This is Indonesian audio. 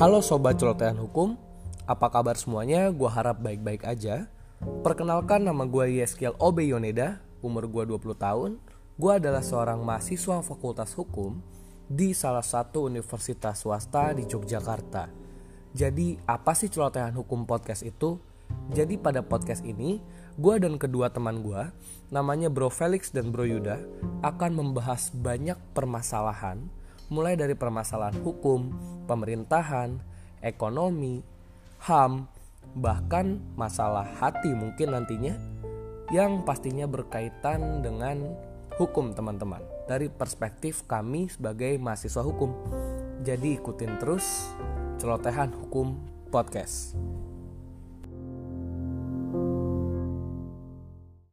Halo sobat celotehan hukum, apa kabar semuanya? Gua harap baik-baik aja. Perkenalkan nama gue Yeskiel Obe Yoneda, umur gue 20 tahun. Gue adalah seorang mahasiswa Fakultas Hukum di salah satu universitas swasta di Yogyakarta. Jadi apa sih celotehan hukum podcast itu? Jadi pada podcast ini, gue dan kedua teman gue, namanya Bro Felix dan Bro Yuda, akan membahas banyak permasalahan, mulai dari permasalahan hukum, pemerintahan, ekonomi, HAM, bahkan masalah hati mungkin nantinya, yang pastinya berkaitan dengan hukum teman-teman, dari perspektif kami sebagai mahasiswa hukum. Jadi ikutin terus celotehan hukum podcast.